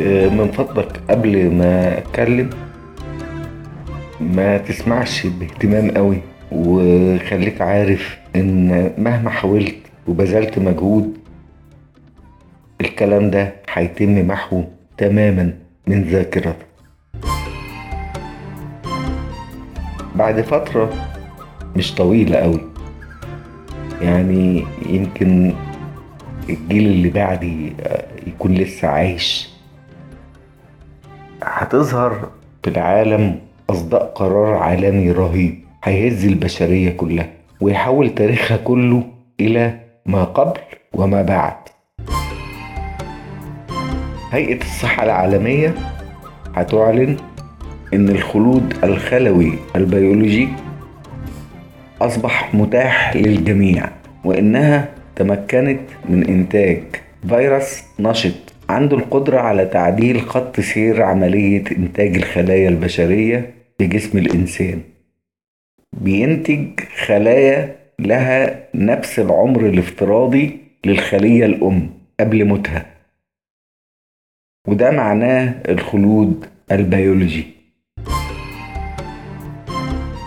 آه، من فضلك قبل ما أتكلم ما تسمعش باهتمام قوي وخليك عارف إن مهما حاولت وبذلت مجهود الكلام ده هيتم محوه تماما من ذاكرتك. بعد فترة مش طويلة قوي يعني يمكن الجيل اللي بعدي آه، يكون لسه عايش. هتظهر في العالم أصداء قرار عالمي رهيب هيهز البشرية كلها ويحول تاريخها كله إلى ما قبل وما بعد. هيئة الصحة العالمية هتعلن إن الخلود الخلوي البيولوجي أصبح متاح للجميع وإنها تمكنت من إنتاج فيروس نشط عنده القدرة على تعديل خط سير عملية إنتاج الخلايا البشرية في جسم الإنسان. بينتج خلايا لها نفس العمر الافتراضي للخلية الأم قبل موتها. وده معناه الخلود البيولوجي.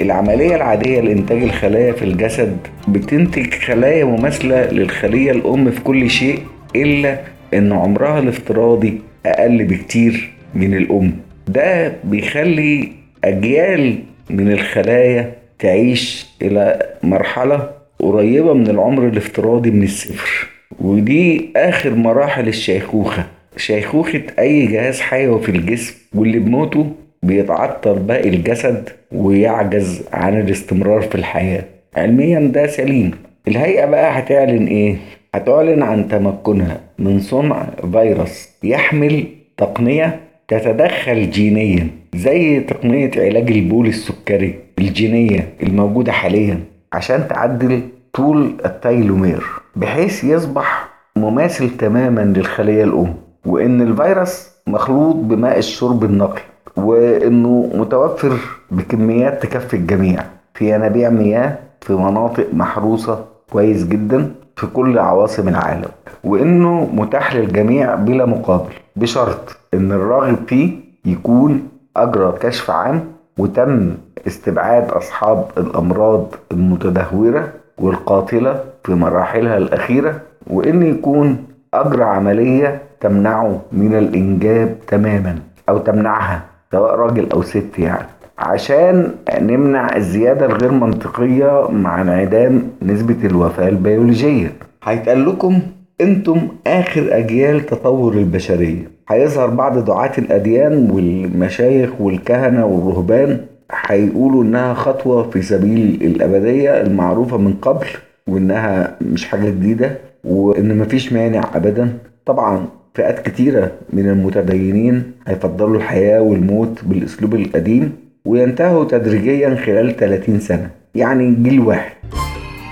العملية العادية لإنتاج الخلايا في الجسد بتنتج خلايا مماثلة للخلية الأم في كل شيء إلا إن عمرها الافتراضي أقل بكتير من الأم. ده بيخلي أجيال من الخلايا تعيش إلى مرحلة قريبة من العمر الافتراضي من الصفر. ودي آخر مراحل الشيخوخة. شيخوخة أي جهاز حيوي في الجسم واللي بموته بيتعطل باقي الجسد ويعجز عن الاستمرار في الحياة. علميا ده سليم. الهيئة بقى هتعلن إيه؟ هتعلن عن تمكنها من صنع فيروس يحمل تقنية تتدخل جينيا زي تقنية علاج البول السكري الجينية الموجودة حاليا عشان تعدل طول التايلومير بحيث يصبح مماثل تماما للخلية الأم وإن الفيروس مخلوط بماء الشرب النقي وإنه متوفر بكميات تكفي الجميع. في ينابيع مياه في مناطق محروسة كويس جدا. في كل عواصم العالم وإنه متاح للجميع بلا مقابل بشرط إن الراغب فيه يكون أجرى كشف عام وتم استبعاد أصحاب الأمراض المتدهورة والقاتلة في مراحلها الأخيرة وإن يكون أجرى عملية تمنعه من الإنجاب تماما أو تمنعها سواء راجل أو ست يعني. عشان نمنع الزيادة الغير منطقية مع انعدام نسبة الوفاة البيولوجية. هيتقال لكم أنتم آخر أجيال تطور البشرية. هيظهر بعض دعاة الأديان والمشايخ والكهنة والرهبان هيقولوا إنها خطوة في سبيل الأبدية المعروفة من قبل وإنها مش حاجة جديدة وإن مفيش مانع ابدا. طبعا فئات كتيرة من المتدينين هيفضلوا الحياة والموت بالأسلوب القديم وينتهوا تدريجيا خلال 30 سنة يعني جيل واحد.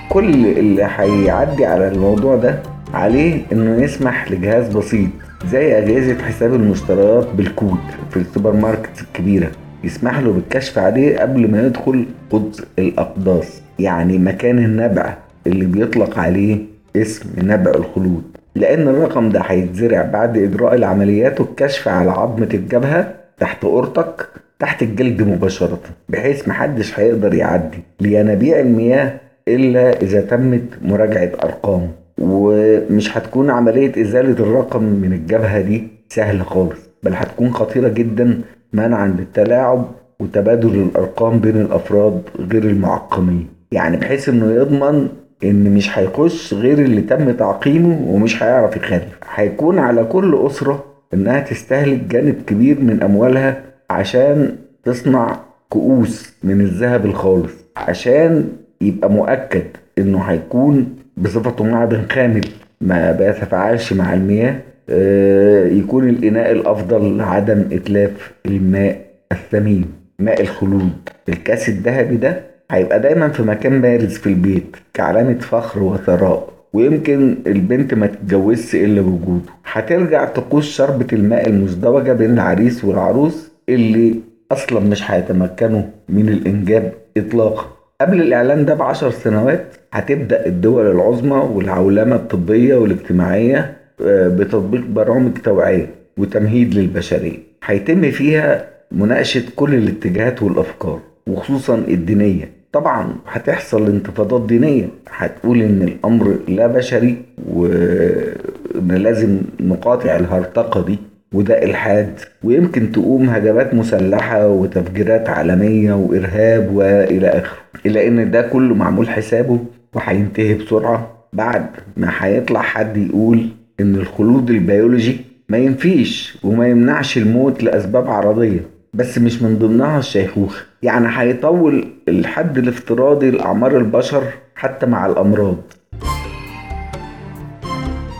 كل اللي هيعدي على الموضوع ده عليه إنه يسمح لجهاز بسيط زي أجهزة حساب المشتريات بالكود في السوبر ماركت الكبيرة يسمح له بالكشف عليه قبل ما يدخل قدس الأقداس يعني مكان النبع اللي بيطلق عليه اسم نبع الخلود. لأن الرقم ده هيتزرع بعد إجراء العمليات والكشف على عظمة الجبهة تحت أورتك تحت الجلد مباشرة بحيث محدش هيقدر يعدي. لينابيع المياه إلا إذا تمت مراجعة أرقامه ومش هتكون عملية إزالة الرقم من الجبهة دي سهلة خالص بل هتكون خطيرة جدا منعا للتلاعب وتبادل الأرقام بين الأفراد غير المعقمين. يعني بحيث إنه يضمن إن مش هيخش غير اللي تم تعقيمه ومش هيعرف يخالف هيكون على كل أسرة إنها تستهلك جانب كبير من أموالها عشان تصنع كؤوس من الذهب الخالص عشان يبقى مؤكد إنه هيكون بصفته معدن خامل ما بيتفاعلش مع المياه آه، يكون الإناء الأفضل لعدم إتلاف الماء الثمين ماء الخلود. الكأس الذهبي ده هيبقى دايما في مكان بارز في البيت كعلامة فخر وثراء. ويمكن البنت ما تتجوزش إلا بوجوده. هترجع طقوس شربة الماء المزدوجة بين العريس والعروس اللي أصلا مش هيتمكنوا من الإنجاب إطلاقا. قبل الإعلان ده بعشر سنوات هتبدأ الدول العظمى والعولمة الطبية والاجتماعية آه، بتطبيق برامج توعية وتمهيد للبشرية. هيتم فيها مناقشة كل الاتجاهات والأفكار وخصوصا الدينية. طبعا هتحصل انتفاضات دينية. هتقول إن الأمر لا بشري وإن لازم نقاطع الهرطقة دي. وده إلحاد. ويمكن تقوم هجمات مسلحة وتفجيرات عالمية وإرهاب وإلى آخره. إلا إن ده كله معمول حسابه وهينتهي بسرعة بعد ما هيطلع حد يقول إن الخلود البيولوجي ما ينفيش وما يمنعش الموت لأسباب عرضية بس مش من ضمنها الشيخوخة. يعني هيطول الحد الافتراضي لأعمار البشر حتى مع الأمراض.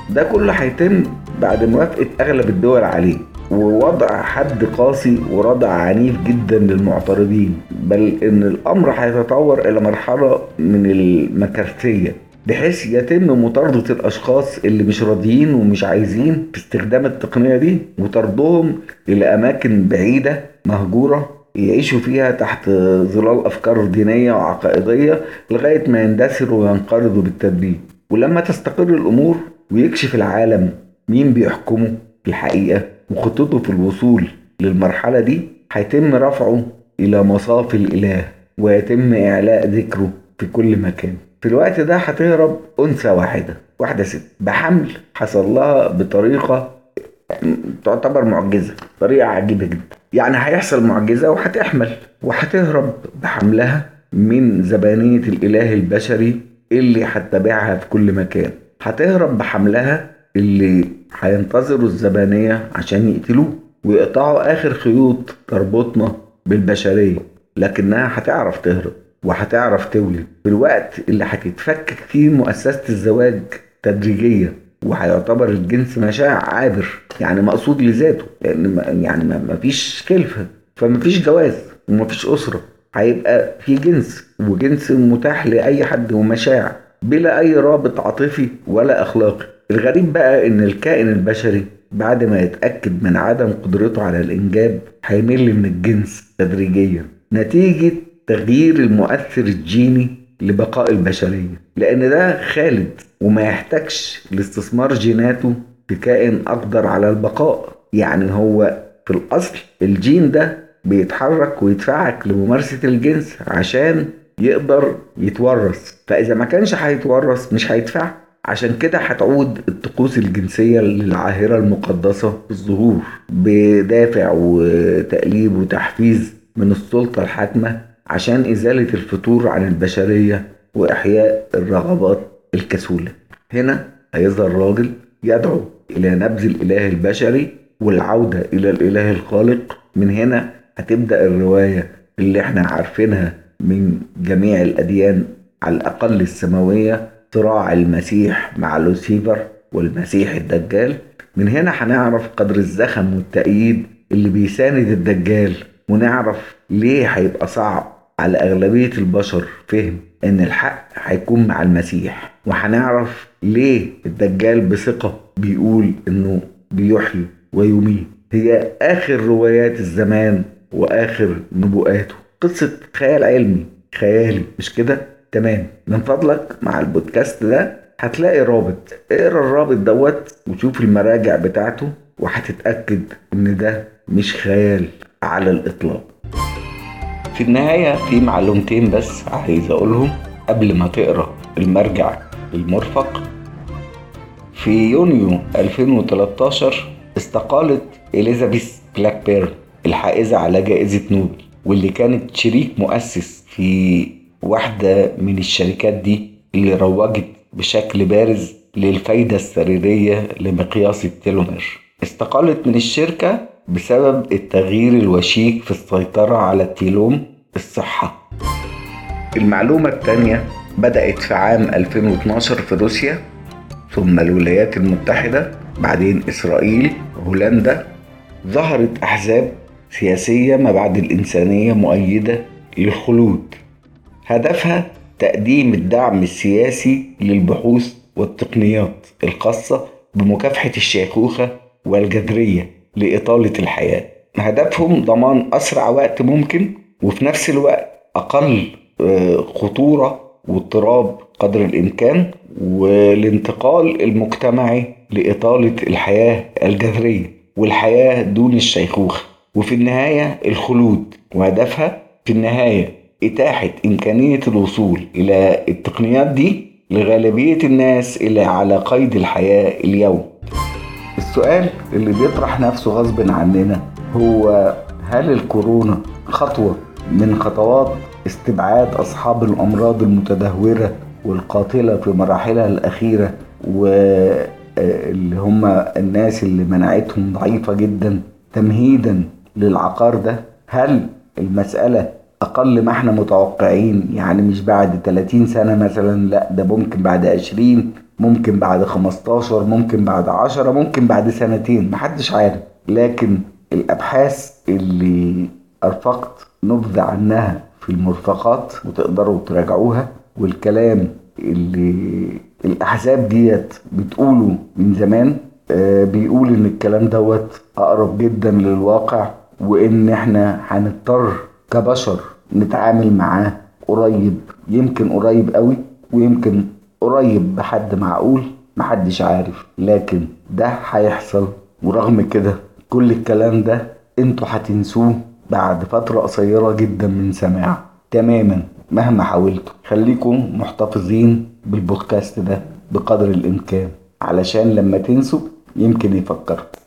ده كله هيتم بعد موافقة أغلب الدول عليه ووضع حد قاسي وردع عنيف جدا للمعترضين بل إن الأمر هيتطور إلى مرحلة من المكارثية بحيث يتم مطاردة الأشخاص اللي مش راضيين ومش عايزين في استخدام التقنية دي وطردهم إلى أماكن بعيدة مهجورة يعيشوا فيها تحت ظلال أفكار دينية وعقائدية لغاية ما يندثروا وينقرضوا بالتدريج. ولما تستقر الأمور ويكشف العالم مين بيحكمه في الحقيقة؟ وخطته في الوصول للمرحلة دي هيتم رفعه إلى مصاف الإله ويتم إعلاء ذكره في كل مكان. في الوقت ده هتهرب أنثى واحدة واحدة ست بحمل حصل لها بطريقة تعتبر معجزة طريقة عجيبة جدا. يعني هيحصل معجزة وهتحمل وهتهرب بحملها من زبانية الإله البشري اللي هتتابعها في كل مكان. هتهرب بحملها اللي هينتظروا الزبانية عشان يقتلوه ويقطعوا آخر خيوط تربطنا بالبشرية لكنها هتعرف تهرب وهتعرف تولد في الوقت اللي هتتفكك فيه مؤسسة الزواج تدريجيا وهيعتبر الجنس مشاع عابر يعني مقصود لذاته لأن يعني ما فيش خلفه فما فيش جواز وما فيش أسرة هيبقى في جنس وجنس متاح لأي حد ومشاع بلا أي رابط عاطفي ولا أخلاقي. الغريب بقى إن الكائن البشري بعد ما يتأكد من عدم قدرته على الإنجاب هيمل من الجنس تدريجيا نتيجة تغيير المؤثر الجيني لبقاء البشرية لأن ده خالد وما يحتاجش لاستثمار جيناته في كائن أقدر على البقاء. يعني هو في الأصل الجين ده بيتحرك ويدفعك لممارسة الجنس عشان يقدر يتورث فإذا ما كانش هيتورث مش هيدفع عشان كده هتعود الطقوس الجنسية للعاهرة المقدسة في الظهور بدافع وتأليب وتحفيز من السلطة الحاكمة عشان إزالة الفتور عن البشرية وإحياء الرغبات الكسولة. هنا هيظهر راجل يدعو إلى نبذ الإله البشري والعودة إلى الإله الخالق. من هنا هتبدأ الرواية اللي إحنا عارفينها من جميع الأديان على الأقل السماوية صراع المسيح مع لوسيفر والمسيح الدجال. من هنا هنعرف قدر الزخم والتأييد اللي بيساند الدجال ونعرف ليه هيبقى صعب على أغلبية البشر فهم إن الحق هيكون مع المسيح. وهنعرف ليه الدجال بثقة بيقول إنه بيحيي ويميت. هي آخر روايات الزمان وآخر نبوءاته. قصة خيال علمي خيالي مش كده؟ تمام. من فضلك مع البودكاست ده هتلاقي رابط اقرأ الرابط دوت وشوف المراجع بتاعته وهتتأكد إن ده مش خيال على الإطلاق. في النهاية في معلومتين بس عايز أقولهم قبل ما تقرأ المرجع المرفق. في يونيو 2013 استقالت إليزابيث بلاك بيرن الحائزة على جائزة نوبل واللي كانت شريك مؤسس في واحدة من الشركات دي اللي روجت بشكل بارز للفايدة السريرية لمقياس التيلومير استقالت من الشركة بسبب التغيير الوشيك في السيطرة على التيلوم الصحة. المعلومة الثانية بدأت في عام 2012 في روسيا ثم الولايات المتحدة بعدين إسرائيل هولندا. ظهرت أحزاب سياسية ما بعد الإنسانية مؤيدة للخلود. هدفها تقديم الدعم السياسي للبحوث والتقنيات الخاصة بمكافحة الشيخوخة والجذرية لإطالة الحياة. هدفهم ضمان أسرع وقت ممكن وفي نفس الوقت أقل آه، خطورة واضطراب قدر الإمكان والانتقال المجتمعي لإطالة الحياة الجذرية والحياة دون الشيخوخة. وفي النهاية الخلود وهدفها في النهاية إتاحة إمكانية الوصول إلى التقنيات دي لغالبية الناس اللي على قيد الحياة اليوم. السؤال اللي بيطرح نفسه غصب عننا هو هل الكورونا خطوة من خطوات استبعاد أصحاب الأمراض المتدهورة والقاتلة في مراحلها الأخيرة واللي هم الناس اللي مناعتهم ضعيفة جدا تمهيدا للعقار ده؟ هل المسألة أقل ما إحنا متوقعين يعني مش بعد 30 سنة مثلا لا ده ممكن بعد 20 ممكن بعد 15 ممكن بعد 10 ممكن بعد سنتين محدش عارف. لكن الأبحاث اللي أرفقت نبذ عنها في المرفقات وتقدروا تراجعوها والكلام اللي الأحزاب ديت بتقوله من زمان آه بيقول إن الكلام دوت أقرب جدا للواقع وإن إحنا هنضطر كبشر نتعامل معاه قريب يمكن قريب قوي ويمكن قريب بحد معقول محدش عارف لكن ده هيحصل. ورغم كده كل الكلام ده أنتوا هتنسوه بعد فترة قصيرة جدا من سماع تماما مهما حاولتوا خليكم محتفظين بالبودكاست ده بقدر الإمكان. علشان لما تنسوا يمكن يفكركم.